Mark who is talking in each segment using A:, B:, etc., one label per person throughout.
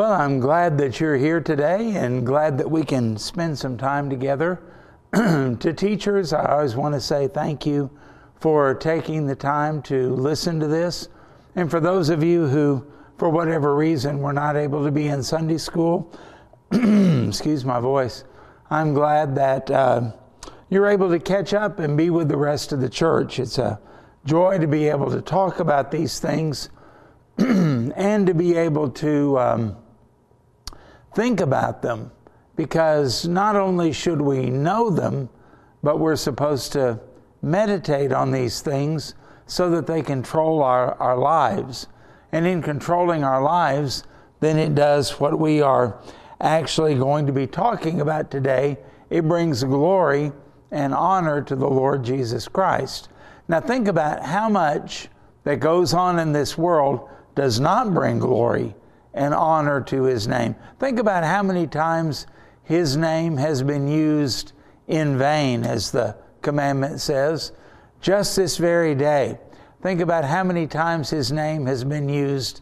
A: Well, I'm glad that you're here today and glad that we can spend some time together. to teachers, I always want to say thank you for taking the time to listen to this. And for those of you who, for whatever reason, were not able to be in Sunday school, excuse my voice, I'm glad that uh, you're able to catch up and be with the rest of the church. It's a joy to be able to talk about these things and to be able to. Um, think about them because not only should we know them, but we're supposed to meditate on these things so that they control our, our lives. And in controlling our lives, then it does what we are actually going to be talking about today. It brings glory and honor to the Lord Jesus Christ. Now, think about how much that goes on in this world does not bring glory and honor to his name. Think about how many times his name has been used in vain, as the commandment says, just this very day. Think about how many times his name has been used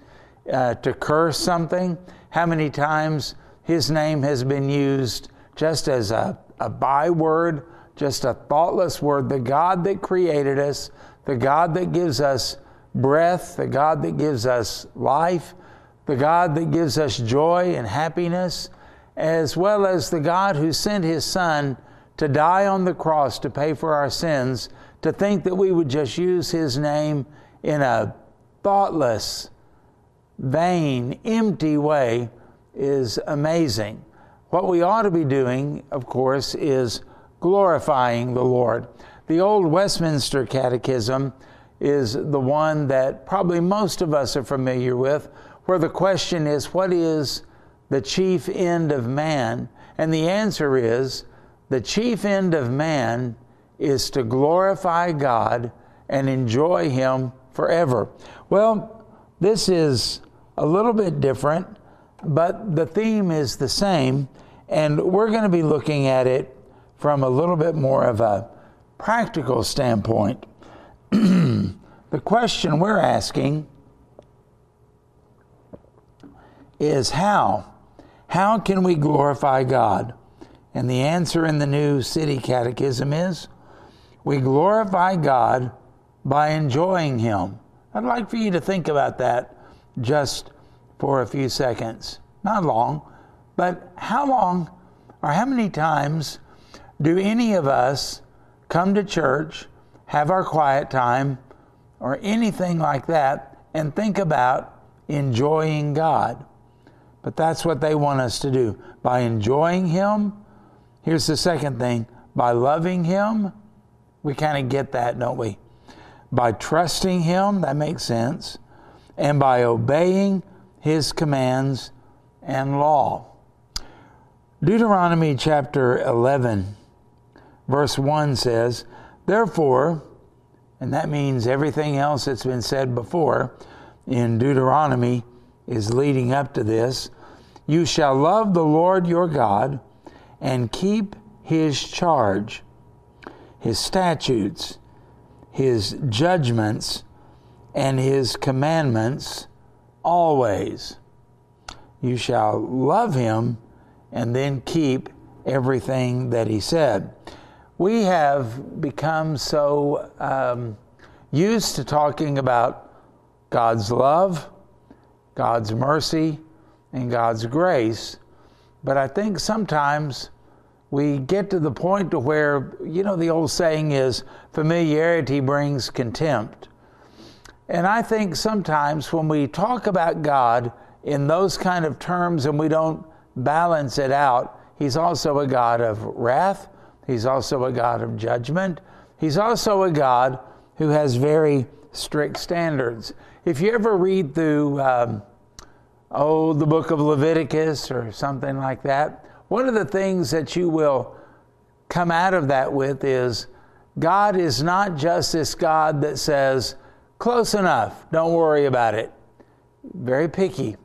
A: uh, to curse something, how many times his name has been used just as a, a byword, just a thoughtless word. The God that created us, the God that gives us breath, the God that gives us life, the God that gives us joy and happiness, as well as the God who sent his Son to die on the cross to pay for our sins, to think that we would just use his name in a thoughtless, vain, empty way is amazing. What we ought to be doing, of course, is glorifying the Lord. The old Westminster Catechism is the one that probably most of us are familiar with, where the question is, What is the chief end of man? And the answer is, The chief end of man is to glorify God and enjoy Him forever. Well, this is a little bit different, but the theme is the same, and we're going to be looking at it from a little bit more of a practical standpoint. the question we're asking is how? How can we glorify God? And the answer in the New City Catechism is we glorify God by enjoying Him. I'd like for you to think about that just for a few seconds. Not long, but how long or how many times do any of us come to church, have our quiet time, or anything like that, and think about enjoying God? But that's what they want us to do. By enjoying Him, here's the second thing by loving Him, we kind of get that, don't we? By trusting Him, that makes sense, and by obeying His commands and law. Deuteronomy chapter 11, verse 1 says, Therefore, and that means everything else that's been said before in Deuteronomy is leading up to this. You shall love the Lord your God and keep his charge, his statutes, his judgments, and his commandments always. You shall love him and then keep everything that he said. We have become so um, used to talking about God's love, God's mercy, and God's grace. But I think sometimes we get to the point to where, you know, the old saying is familiarity brings contempt. And I think sometimes when we talk about God in those kind of terms and we don't balance it out, He's also a God of wrath. He's also a God of judgment. He's also a God who has very strict standards. If you ever read through um, oh, the book of Leviticus or something like that, one of the things that you will come out of that with is God is not just this God that says, close enough, don't worry about it. Very picky,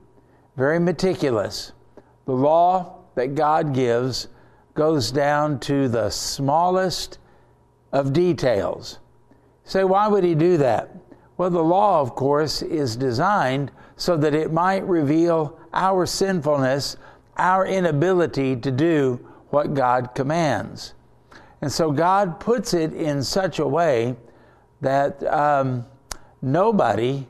A: very meticulous. The law that God gives goes down to the smallest of details. say, why would he do that? Well, the law, of course, is designed so that it might reveal our sinfulness, our inability to do what God commands. And so God puts it in such a way that um, nobody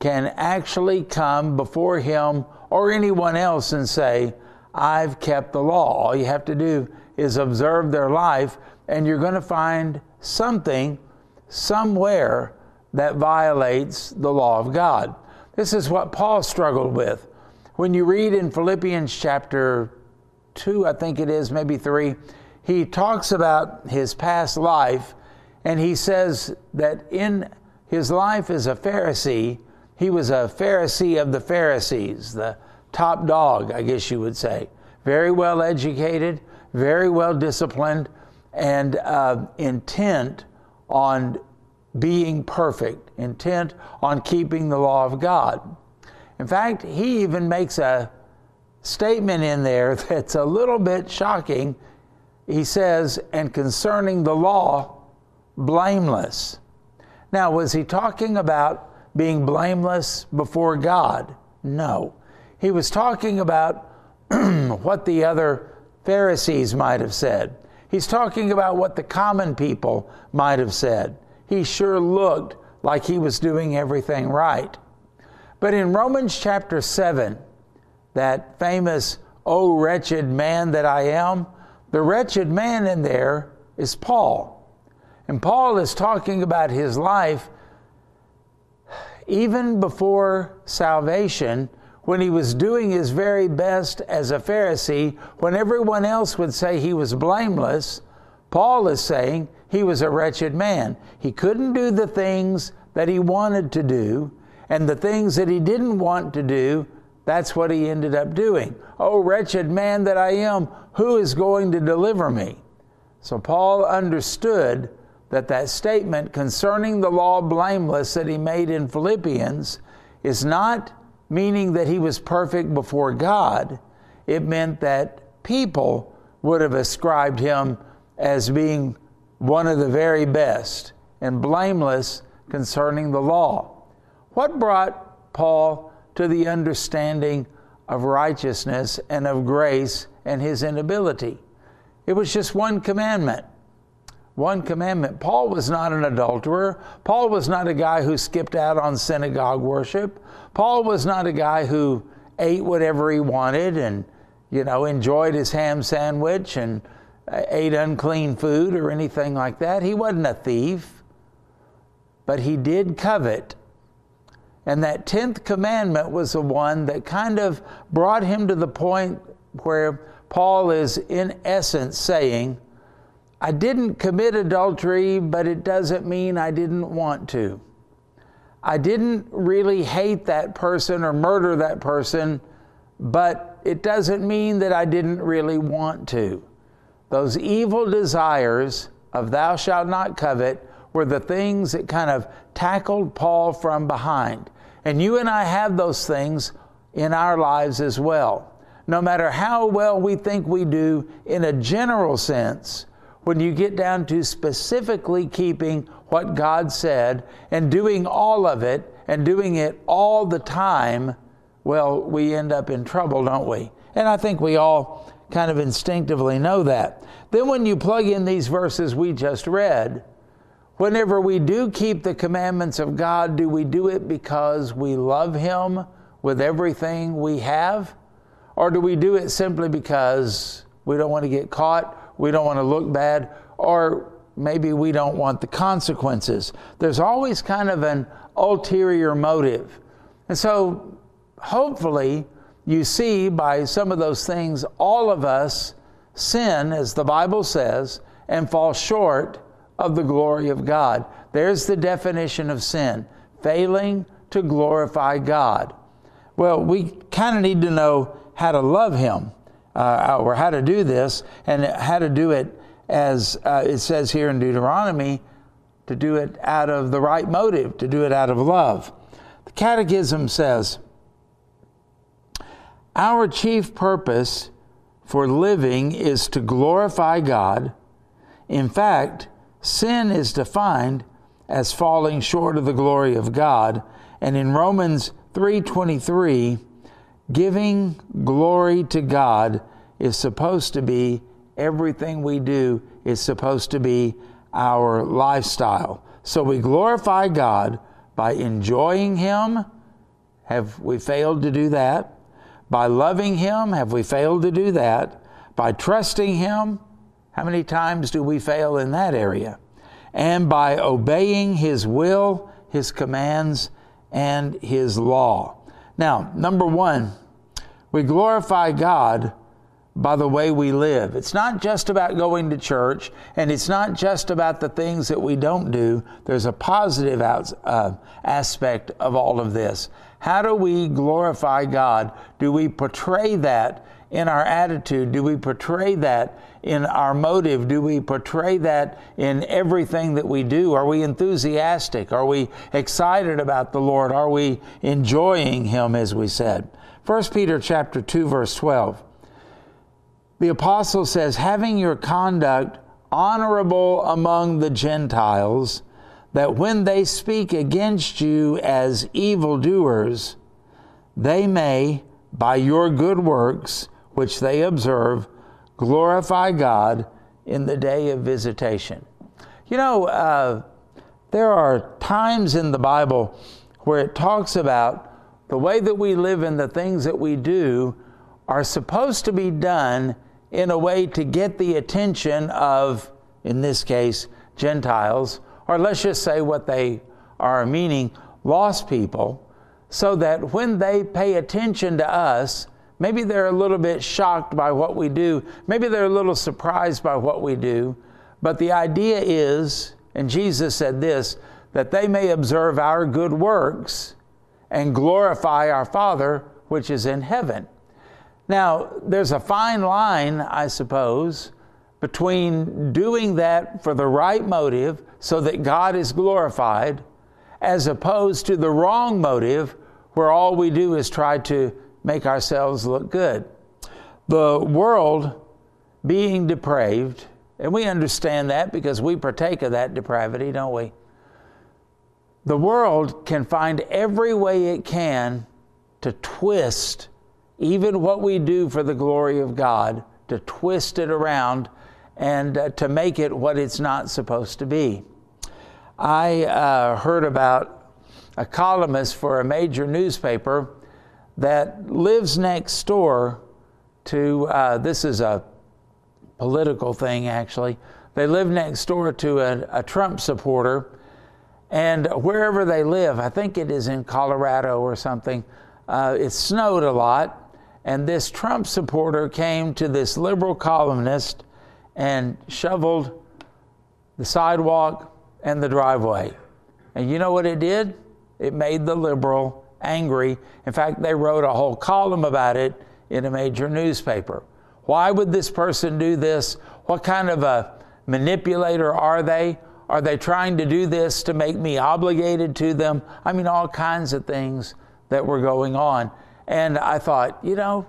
A: can actually come before Him or anyone else and say, I've kept the law. All you have to do is observe their life, and you're going to find something somewhere that violates the law of God. This is what Paul struggled with. When you read in Philippians chapter 2, I think it is, maybe 3, he talks about his past life and he says that in his life as a Pharisee, he was a Pharisee of the Pharisees, the top dog, I guess you would say. Very well educated, very well disciplined, and uh, intent on being perfect, intent on keeping the law of God. In fact, he even makes a statement in there that's a little bit shocking. He says, and concerning the law, blameless. Now, was he talking about being blameless before God? No. He was talking about what the other Pharisees might have said. He's talking about what the common people might have said. He sure looked like he was doing everything right. But in Romans chapter 7, that famous, Oh, wretched man that I am, the wretched man in there is Paul. And Paul is talking about his life even before salvation when he was doing his very best as a Pharisee, when everyone else would say he was blameless, Paul is saying he was a wretched man. He couldn't do the things that he wanted to do, and the things that he didn't want to do, that's what he ended up doing. Oh, wretched man that I am, who is going to deliver me? So Paul understood that that statement concerning the law blameless that he made in Philippians is not meaning that he was perfect before God. It meant that people would have ascribed him as being one of the very best and blameless concerning the law. What brought Paul to the understanding of righteousness and of grace and his inability? It was just one commandment one commandment. Paul was not an adulterer. Paul was not a guy who skipped out on synagogue worship. Paul was not a guy who ate whatever he wanted and, you know, enjoyed his ham sandwich and ate unclean food or anything like that. He wasn't a thief, but he did covet. And that 10th commandment was the one that kind of brought him to the point where Paul is, in essence, saying, I didn't commit adultery, but it doesn't mean I didn't want to. I didn't really hate that person or murder that person, but it doesn't mean that I didn't really want to. Those evil desires of thou shalt not covet were the things that kind of tackled Paul from behind. And you and I have those things in our lives as well. No matter how well we think we do in a general sense, when you get down to specifically keeping what God said and doing all of it and doing it all the time, well, we end up in trouble, don't we? And I think we all kind of instinctively know that. Then, when you plug in these verses we just read, whenever we do keep the commandments of God, do we do it because we love Him with everything we have? Or do we do it simply because we don't want to get caught we don't want to look bad, or maybe we don't want the consequences. There's always kind of an ulterior motive. And so, hopefully, you see by some of those things, all of us sin, as the Bible says, and fall short of the glory of God. There's the definition of sin failing to glorify God. Well, we kind of need to know how to love Him uh, or how to do this, and how to do it as uh, it says here in Deuteronomy, to do it out of the right motive, to do it out of love. The Catechism says, Our chief purpose for living is to glorify God. In fact, sin is defined as falling short of the glory of God. And in Romans 3:23, giving glory to God is supposed to be everything we do is supposed to be our lifestyle. So we glorify God by enjoying him. Have we failed to do that? By loving him, have we failed to do that? By trusting him, how many times do we fail in that area? And by obeying his will, his commands, and his law. Now, number one, we glorify God by the way we live. It's not just about going to church, and it's not just about the things that we don't do. There's a positive out, uh, aspect of all of this. How do we glorify God? Do we portray that in our attitude? Do we portray that in our motive? Do we portray that in everything that we do? Are we enthusiastic? Are we excited about the Lord? Are we enjoying Him, as we said? 1 Peter chapter 2, verse 12 the apostle says, having your conduct honorable among the Gentiles, that when they speak against you as evildoers, they may, by your good works, which they observe, glorify God in the day of visitation. You know, uh, there are times in the Bible where it talks about the way that we live and the things that we do are supposed to be done in a way to get the attention of, in this case, Gentiles, or let's just say what they are meaning, lost people, so that when they pay attention to us, maybe they're a little bit shocked by what we do, maybe they're a little surprised by what we do, but the idea is, and Jesus said this, that they may observe our good works and glorify our Father which is in heaven. Now, there's a fine line, I suppose, between doing that for the right motive so that God is glorified, as opposed to the wrong motive where all we do is try to make ourselves look good. The world being depraved, and we understand that because we partake of that depravity, don't we? The world can find every way it can to twist even what we do for the glory of God, to twist it around and uh, to make it what it's not supposed to be. I uh, heard about a columnist for a major newspaper that lives next door to, uh, this is a political thing actually. They live next door to a, a Trump supporter, and wherever they live, I think it is in Colorado or something, uh, it snowed a lot, and this Trump supporter came to this liberal columnist and shoveled the sidewalk and the driveway. And you know what it did? It made the liberal angry. In fact, they wrote a whole column about it in a major newspaper. Why would this person do this? What kind of a manipulator are they? Are they trying to do this to make me obligated to them? I mean, all kinds of things that were going on. And I thought, you know,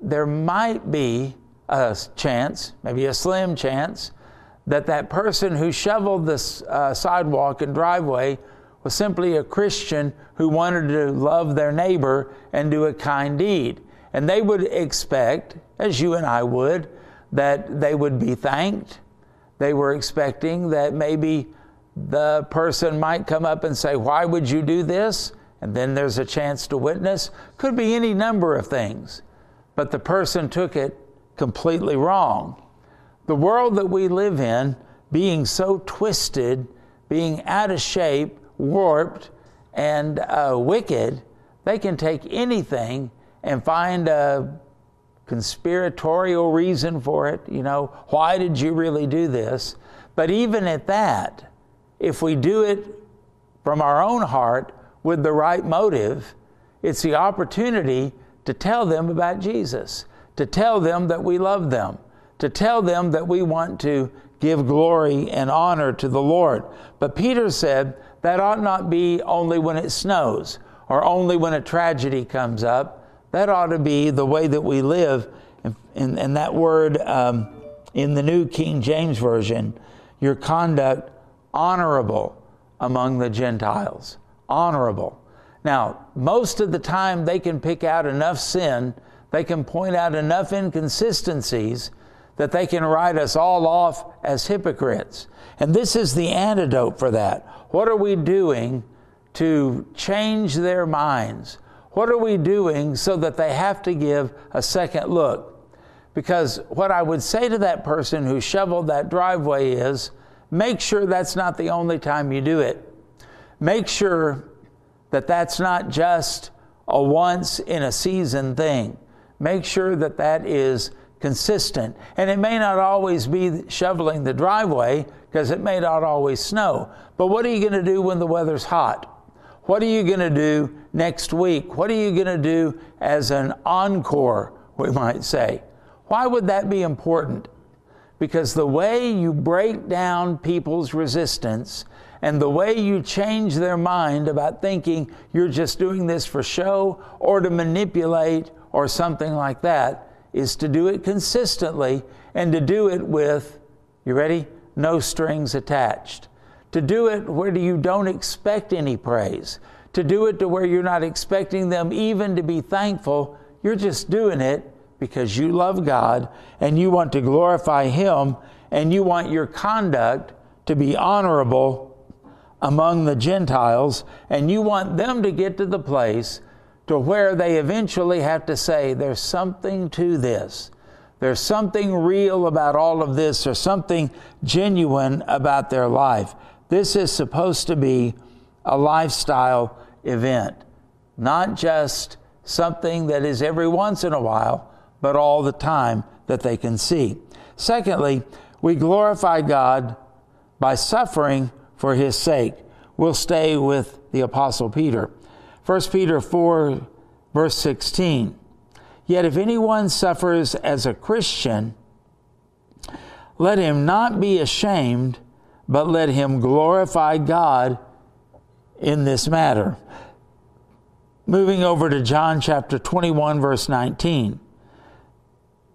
A: there might be a chance, maybe a slim chance, that that person who shoveled this uh, sidewalk and driveway was simply a Christian who wanted to love their neighbor and do a kind deed. And they would expect, as you and I would, that they would be thanked. They were expecting that maybe the person might come up and say, Why would you do this? And then there's a chance to witness. Could be any number of things, but the person took it completely wrong. The world that we live in, being so twisted, being out of shape, warped, and uh, wicked, they can take anything and find a conspiratorial reason for it. You know, why did you really do this? But even at that, if we do it from our own heart, with the right motive, it's the opportunity to tell them about Jesus, to tell them that we love them, to tell them that we want to give glory and honor to the Lord. But Peter said that ought not be only when it snows or only when a tragedy comes up. That ought to be the way that we live. And, and that word um, in the New King James Version, your conduct honorable among the Gentiles honorable. Now, most of the time, they can pick out enough sin, they can point out enough inconsistencies that they can write us all off as hypocrites. And this is the antidote for that. What are we doing to change their minds? What are we doing so that they have to give a second look? Because what I would say to that person who shoveled that driveway is make sure that's not the only time you do it. Make sure that that's not just a once in a season thing. Make sure that that is consistent. And it may not always be shoveling the driveway because it may not always snow. But what are you going to do when the weather's hot? What are you going to do next week? What are you going to do as an encore, we might say? Why would that be important? Because the way you break down people's resistance and the way you change their mind about thinking you're just doing this for show or to manipulate or something like that is to do it consistently and to do it with, you ready? No strings attached. To do it where you don't expect any praise. To do it to where you're not expecting them even to be thankful. You're just doing it because you love God and you want to glorify Him and you want your conduct to be honorable among the Gentiles, and you want them to get to the place to where they eventually have to say, There's something to this. There's something real about all of this. There's something genuine about their life. This is supposed to be a lifestyle event, not just something that is every once in a while, but all the time that they can see. Secondly, we glorify God by suffering for his sake. We'll stay with the Apostle Peter. 1 Peter 4, verse 16. Yet if anyone suffers as a Christian, let him not be ashamed, but let him glorify God in this matter. Moving over to John chapter 21, verse 19.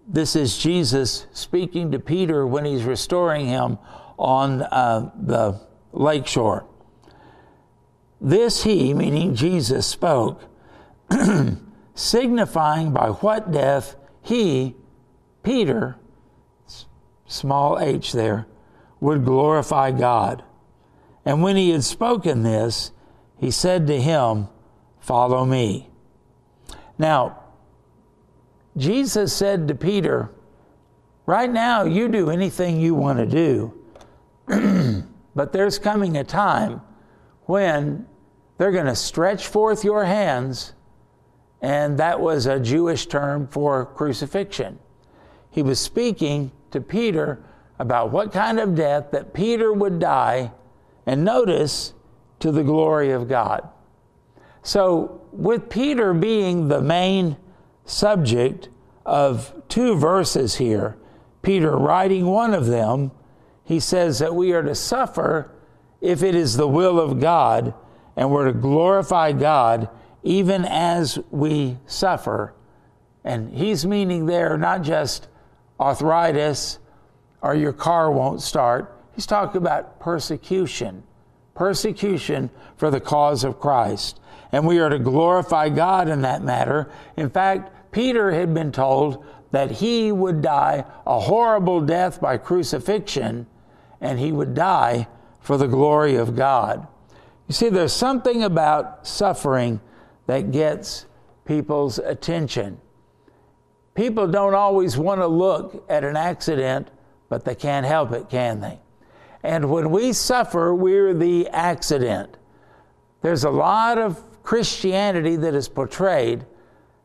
A: This is Jesus speaking to Peter when he's restoring him on uh, the lakeshore. This he, meaning Jesus, spoke, signifying by what death he, Peter, small h there, would glorify God. And when he had spoken this, he said to him, Follow me. Now, Jesus said to Peter, Right now, you do anything you want to do. But there's coming a time when they're going to stretch forth your hands, and that was a Jewish term for crucifixion. He was speaking to Peter about what kind of death that Peter would die, and notice, to the glory of God. So, with Peter being the main subject of two verses here, Peter writing one of them, he says that we are to suffer if it is the will of God, and we're to glorify God even as we suffer. And he's meaning there not just arthritis or your car won't start, he's talking about persecution. Persecution for the cause of Christ. And we are to glorify God in that matter. In fact, Peter had been told that he would die a horrible death by crucifixion and he would die for the glory of God. You see, there's something about suffering that gets people's attention. People don't always want to look at an accident, but they can't help it, can they? And when we suffer, we're the accident. There's a lot of Christianity that is portrayed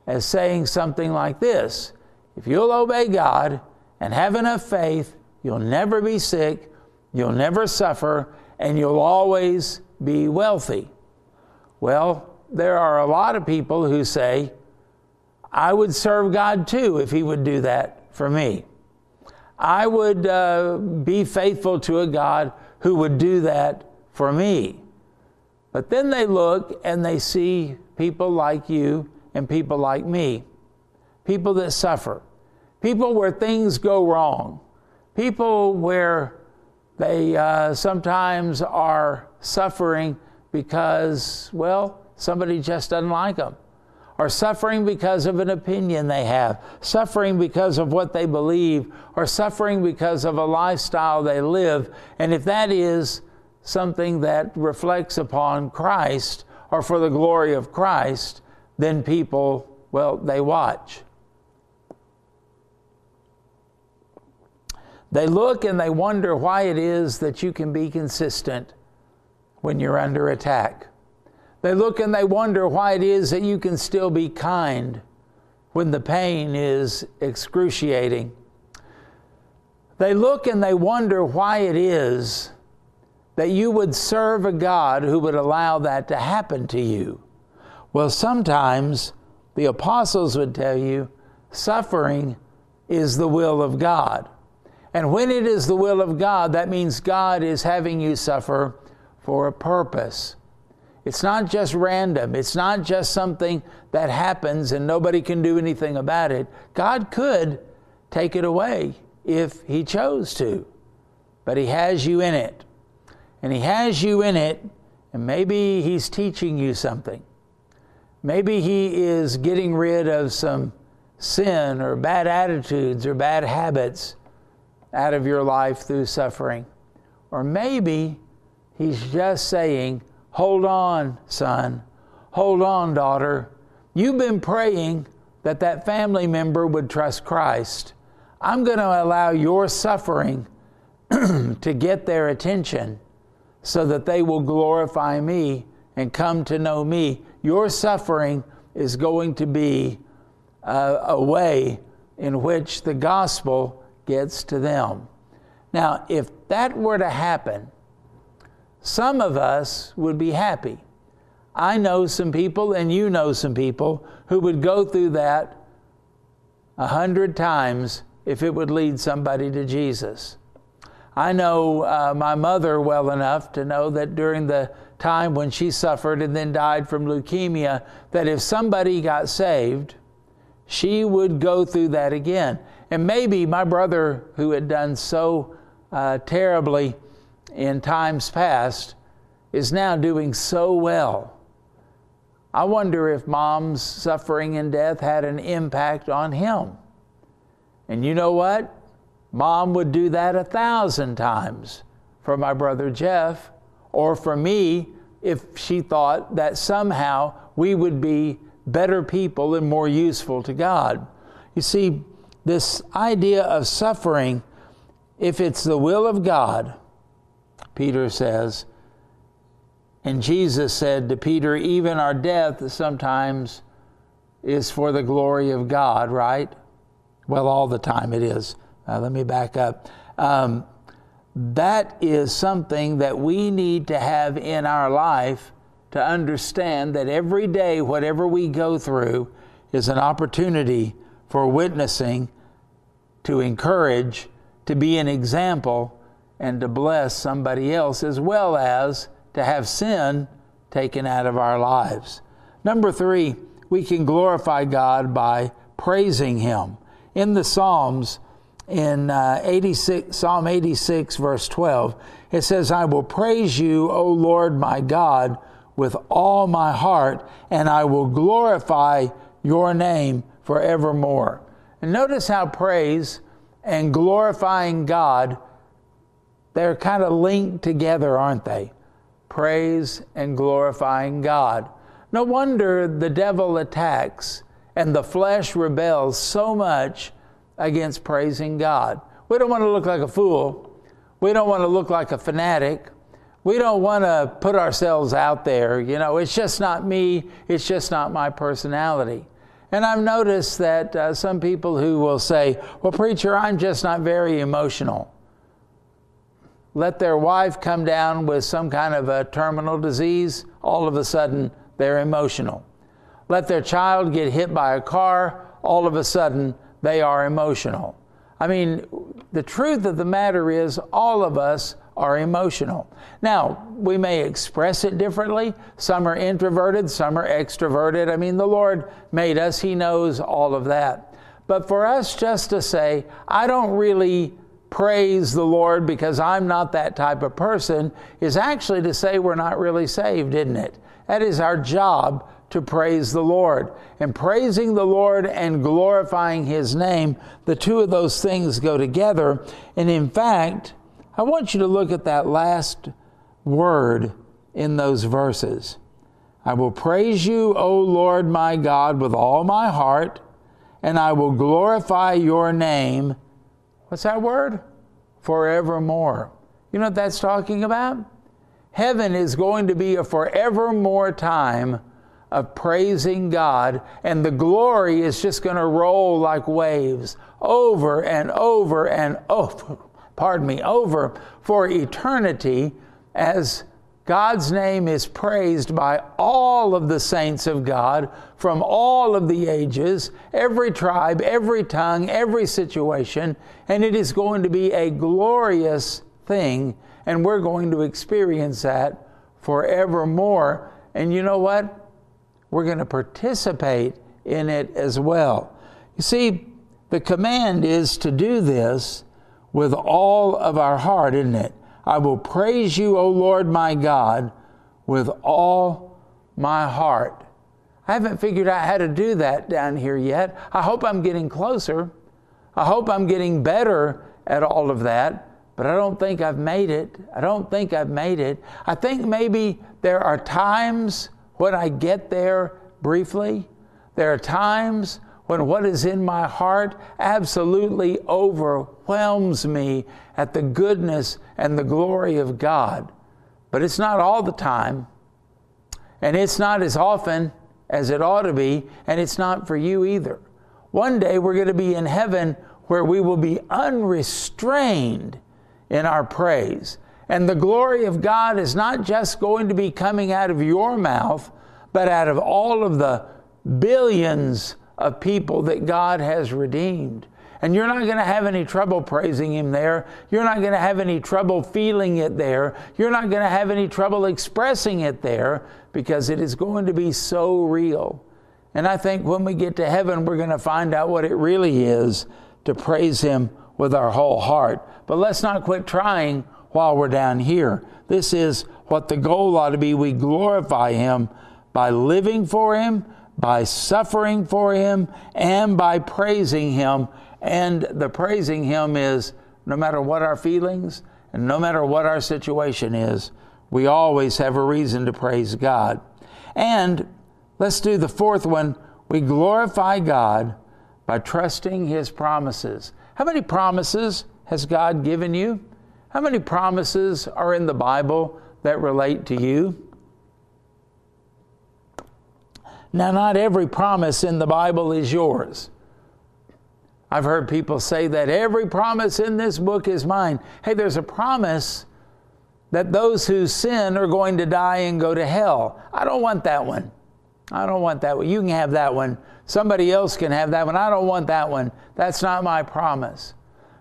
A: as saying something like this If you'll obey God and have enough faith, you'll never be sick, you'll never suffer, and you'll always be wealthy. Well, there are a lot of people who say, I would serve God too if He would do that for me. I would uh, be faithful to a God who would do that for me. But then they look and they see people like you and people like me, people that suffer, people where things go wrong, people where they uh, sometimes are suffering because, well, somebody just doesn't like them, or suffering because of an opinion they have, suffering because of what they believe, or suffering because of a lifestyle they live. And if that is something that reflects upon Christ or for the glory of Christ, then people, well, they watch. They look and they wonder why it is that you can be consistent when you're under attack. They look and they wonder why it is that you can still be kind when the pain is excruciating. They look and they wonder why it is that you would serve a God who would allow that to happen to you. Well, sometimes the apostles would tell you suffering is the will of God. And when it is the will of God, that means God is having you suffer for a purpose. It's not just random. It's not just something that happens and nobody can do anything about it. God could take it away if He chose to, but He has you in it. And He has you in it, and maybe He's teaching you something. Maybe He is getting rid of some sin or bad attitudes or bad habits out of your life through suffering. Or maybe he's just saying, Hold on, son. Hold on, daughter. You've been praying that that family member would trust Christ. I'm going to allow your suffering to get their attention so that they will glorify me and come to know me. Your suffering is going to be a, a way in which the gospel gets to them. Now, if that were to happen, some of us would be happy. I know some people, and you know some people, who would go through that a hundred times if it would lead somebody to Jesus. I know uh, my mother well enough to know that during the time when she suffered and then died from leukemia, that if somebody got saved, she would go through that again. And maybe my brother, who had done so uh, terribly in times past, is now doing so well. I wonder if mom's suffering and death had an impact on him. And you know what? Mom would do that a thousand times for my brother Jeff or for me if she thought that somehow we would be better people and more useful to God. You see, this idea of suffering, if it's the will of God, Peter says, and Jesus said to Peter, even our death sometimes is for the glory of God, right? Well, all the time it is. Uh, let me back up. Um, that is something that we need to have in our life to understand that every day, whatever we go through, is an opportunity for witnessing, to encourage, to be an example, and to bless somebody else, as well as to have sin taken out of our lives. Number three, we can glorify God by praising Him. In the Psalms, in uh, 86, Psalm 86, verse 12, it says, I will praise you, O Lord my God, with all my heart, and I will glorify your name forevermore. And notice how praise and glorifying God, they're kind of linked together, aren't they? Praise and glorifying God. No wonder the devil attacks and the flesh rebels so much against praising God. We don't want to look like a fool. We don't want to look like a fanatic. We don't want to put ourselves out there. You know, it's just not me. It's just not my personality. And I've noticed that uh, some people who will say, Well, preacher, I'm just not very emotional. Let their wife come down with some kind of a terminal disease, all of a sudden they're emotional. Let their child get hit by a car, all of a sudden they are emotional. I mean, the truth of the matter is, all of us are emotional. Now, we may express it differently. Some are introverted, some are extroverted. I mean, the Lord made us, He knows all of that. But for us just to say, I don't really praise the Lord because I'm not that type of person, is actually to say we're not really saved, isn't it? That is our job to praise the Lord. And praising the Lord and glorifying His name, the two of those things go together. And in fact, I want you to look at that last word in those verses. I will praise you, O Lord my God, with all my heart, and I will glorify your name. What's that word? Forevermore. You know what that's talking about? Heaven is going to be a forevermore time of praising God, and the glory is just going to roll like waves over and over and over, pardon me, over for eternity as God's name is praised by all of the saints of God from all of the ages, every tribe, every tongue, every situation, and it is going to be a glorious thing, and we're going to experience that forevermore. And you know what? we're going to participate in it as well. You see, the command is to do this with all of our heart, isn't it? I will praise you, O Lord my God, with all my heart. I haven't figured out how to do that down here yet. I hope I'm getting closer. I hope I'm getting better at all of that, but I don't think I've made it. I don't think I've made it. I think maybe there are times when I get there briefly, there are times when what is in my heart absolutely overwhelms me at the goodness and the glory of God. But it's not all the time, and it's not as often as it ought to be, and it's not for you either. One day we're going to be in heaven where we will be unrestrained in our praise. And the glory of God is not just going to be coming out of your mouth, but out of all of the billions of people that God has redeemed. And you're not going to have any trouble praising Him there. You're not going to have any trouble feeling it there. You're not going to have any trouble expressing it there because it is going to be so real. And I think when we get to heaven, we're going to find out what it really is to praise Him with our whole heart. But let's not quit trying while we're down here. This is what the goal ought to be. We glorify Him by living for Him, by suffering for Him, and by praising Him. And the praising Him is no matter what our feelings and no matter what our situation is, we always have a reason to praise God. And let's do the fourth one. We glorify God by trusting His promises. How many promises has God given you? How many promises are in the Bible that relate to you? Now, not every promise in the Bible is yours. I've heard people say that every promise in this book is mine. Hey, there's a promise that those who sin are going to die and go to hell. I don't want that one. I don't want that one. You can have that one. Somebody else can have that one. I don't want that one. That's not my promise.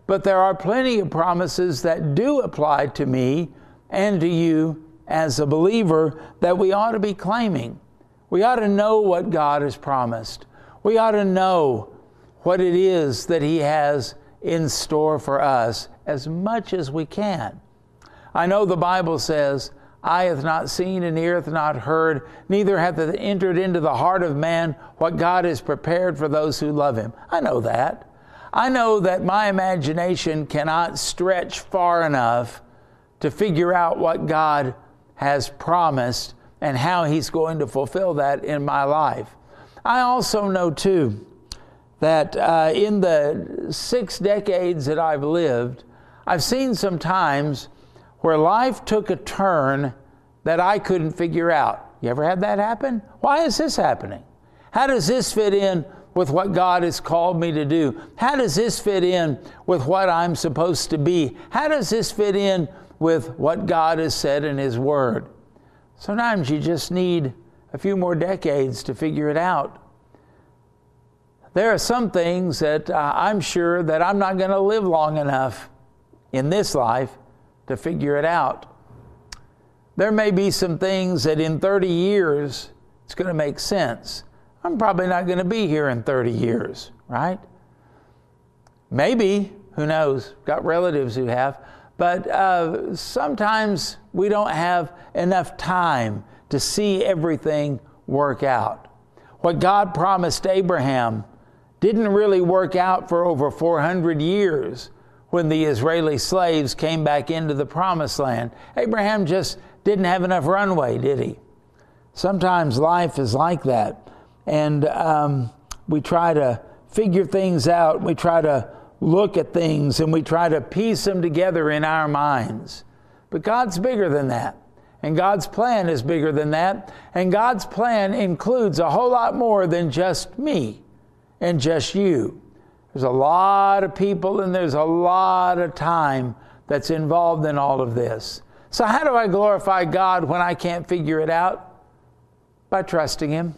A: But there are plenty of promises that do apply to me and to you as a believer that we ought to be claiming. We ought to know what God has promised. We ought to know what it is that He has in store for us as much as we can. I know the Bible says, Eye hath not seen and ear hath not heard, neither hath it entered into the heart of man what God has prepared for those who love Him. I know that. I know that my imagination cannot stretch far enough to figure out what God has promised and how He's going to fulfill that in my life. I also know, too, that uh, in the six decades that I've lived, I've seen some times where life took a turn that I couldn't figure out. You ever had that happen? Why is this happening? How does this fit in with what God has called me to do? How does this fit in with what I'm supposed to be? How does this fit in with what God has said in His Word? Sometimes you just need a few more decades to figure it out. There are some things that uh, I'm sure that I'm not going to live long enough in this life to figure it out. There may be some things that in 30 years it's going to make sense. I'm probably not going to be here in 30 years, right? Maybe, who knows? Got relatives who have. But uh, sometimes we don't have enough time to see everything work out. What God promised Abraham didn't really work out for over 400 years when the Israeli slaves came back into the promised land. Abraham just didn't have enough runway, did he? Sometimes life is like that. And um, we try to figure things out, we try to look at things, and we try to piece them together in our minds. But God's bigger than that. And God's plan is bigger than that. And God's plan includes a whole lot more than just me and just you. There's a lot of people and there's a lot of time that's involved in all of this. So, how do I glorify God when I can't figure it out? By trusting Him.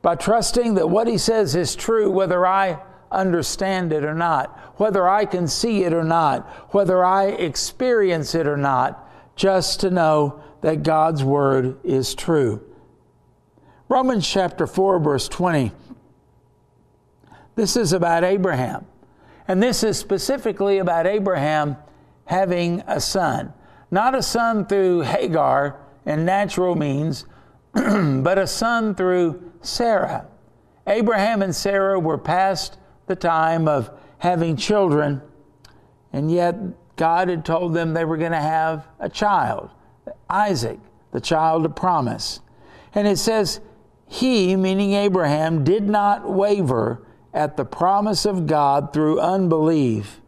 A: By trusting that what He says is true, whether I understand it or not, whether I can see it or not, whether I experience it or not, just to know that God's Word is true. Romans chapter 4, verse 20. This is about Abraham. And this is specifically about Abraham having a son. Not a son through Hagar and natural means, but a son through Sarah. Abraham and Sarah were past the time of having children, and yet God had told them they were going to have a child, Isaac, the child of promise. And it says, He, meaning Abraham, did not waver at the promise of God through unbelief,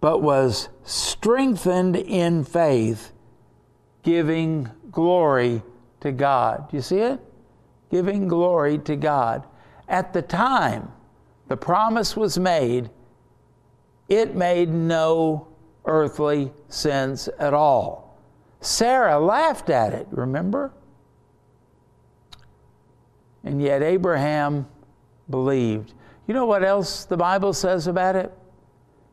A: but was strengthened in faith, giving glory to God. Do you see it? Giving glory to God. At the time the promise was made, it made no earthly sense at all. Sarah laughed at it, remember? And yet Abraham believed. You know what else the Bible says about it?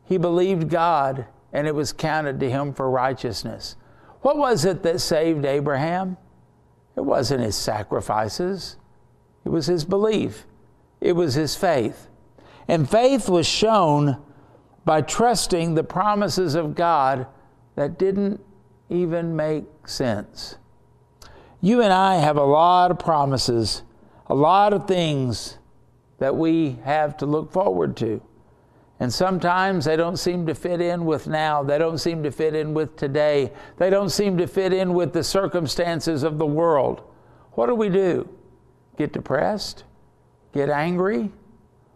A: He believed God and it was counted to him for righteousness. What was it that saved Abraham? It wasn't his sacrifices, it was his belief, it was his faith. And faith was shown by trusting the promises of God that didn't even make sense. You and I have a lot of promises, a lot of things that we have to look forward to. And sometimes they don't seem to fit in with now. They don't seem to fit in with today. They don't seem to fit in with the circumstances of the world. What do we do? Get depressed? Get angry?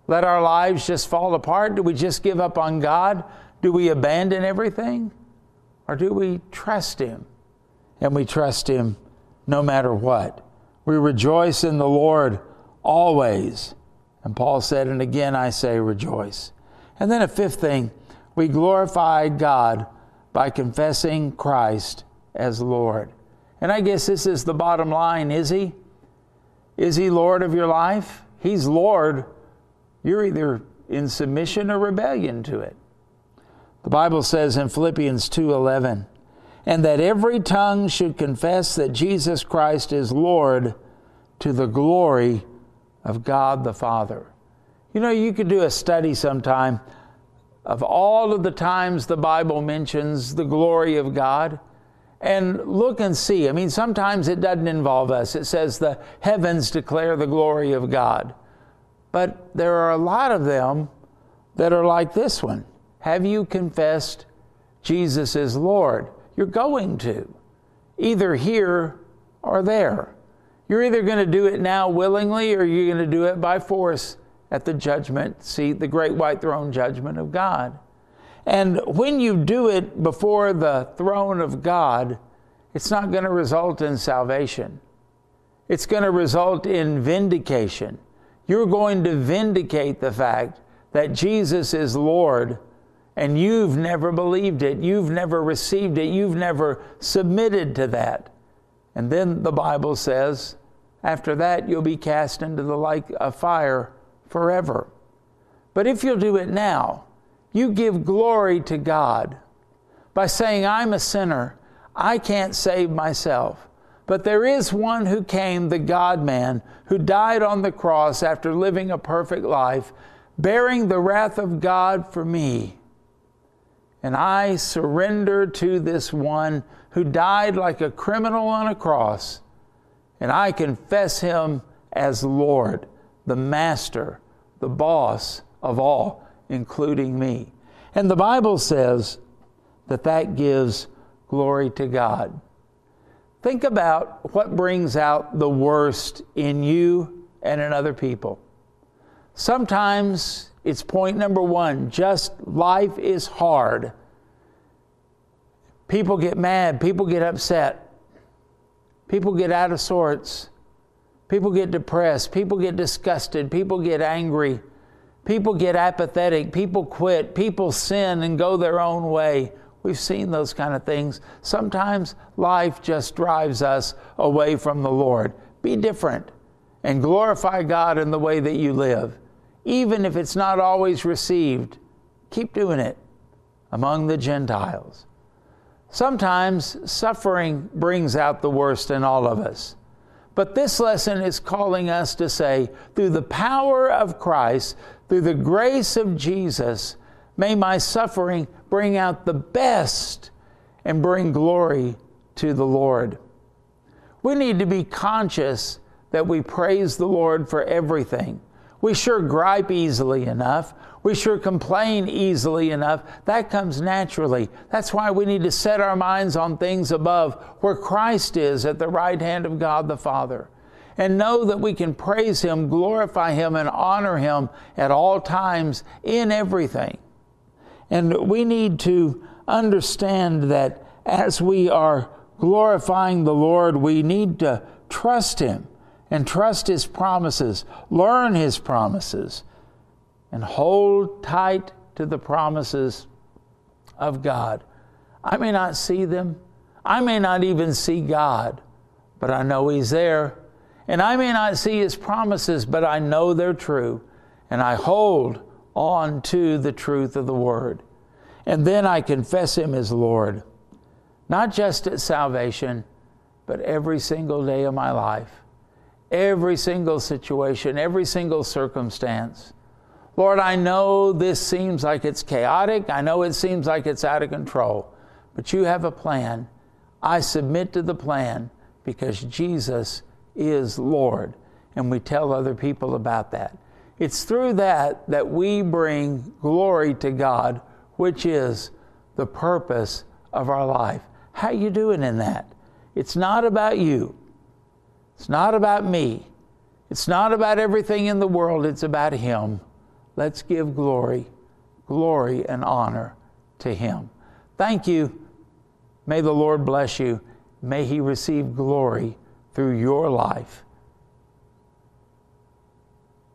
A: Let our lives just fall apart? Do we just give up on God? Do we abandon everything? Or do we trust Him? And we trust Him no matter what. We rejoice in the Lord always. And Paul said, and again I say, rejoice. And then a fifth thing, we glorify God by confessing Christ as Lord. And I guess this is the bottom line, is He? Is He Lord of your life? He's Lord. You're either in submission or rebellion to it. The Bible says in Philippians 2:11, and that every tongue should confess that Jesus Christ is Lord to the glory of God the Father. You know, you could do a study sometime of all of the times the Bible mentions the glory of God and look and see. I mean, sometimes it doesn't involve us. It says the heavens declare the glory of God. But there are a lot of them that are like this one. Have you confessed Jesus is Lord? You're going to, either here or there. You're either going to do it now willingly or you're going to do it by force at the judgment seat, the great white throne judgment of God. And when you do it before the throne of God, it's not going to result in salvation. It's going to result in vindication. You're going to vindicate the fact that Jesus is Lord and you've never believed it. You've never received it. You've never submitted to that. And then the Bible says, after that, you'll be cast into the lake of fire forever. But if you'll do it now, you give glory to God by saying, I'm a sinner. I can't save myself. But there is one who came, the God man, who died on the cross after living a perfect life, bearing the wrath of God for me. And I surrender to this one who died like a criminal on a cross, and I confess him as Lord, the master, the boss of all, including me. And the Bible says that that gives glory to God. Think about what brings out the worst in you and in other people. Sometimes it's point number one just life is hard. People get mad, people get upset, people get out of sorts, people get depressed, people get disgusted, people get angry, people get apathetic, people quit, people sin and go their own way. We've seen those kind of things. Sometimes life just drives us away from the Lord. Be different and glorify God in the way that you live. Even if it's not always received, keep doing it among the Gentiles. Sometimes suffering brings out the worst in all of us. But this lesson is calling us to say, through the power of Christ, through the grace of Jesus, may my suffering bring out the best and bring glory to the Lord. We need to be conscious that we praise the Lord for everything. We sure gripe easily enough. We sure complain easily enough. That comes naturally. That's why we need to set our minds on things above, where Christ is at the right hand of God the Father. And know that we can praise Him, glorify Him, and honor Him at all times in everything. And we need to understand that as we are glorifying the Lord, we need to trust Him and trust His promises, learn His promises, and hold tight to the promises of God. I may not see them, I may not even see God, but I know He's there. And I may not see His promises, but I know they're true. And I hold on to the truth of the Word. And then I confess Him as Lord, not just at salvation, but every single day of my life every single situation, every single circumstance. Lord, I know this seems like it's chaotic. I know it seems like it's out of control, but you have a plan. I submit to the plan because Jesus is Lord, and we tell other people about that. It's through that that we bring glory to God, which is the purpose of our life. How you doing in that? It's not about you. It's not about me. It's not about everything in the world. It's about Him. Let's give glory, glory and honor to Him. Thank you. May the Lord bless you. May He receive glory through your life.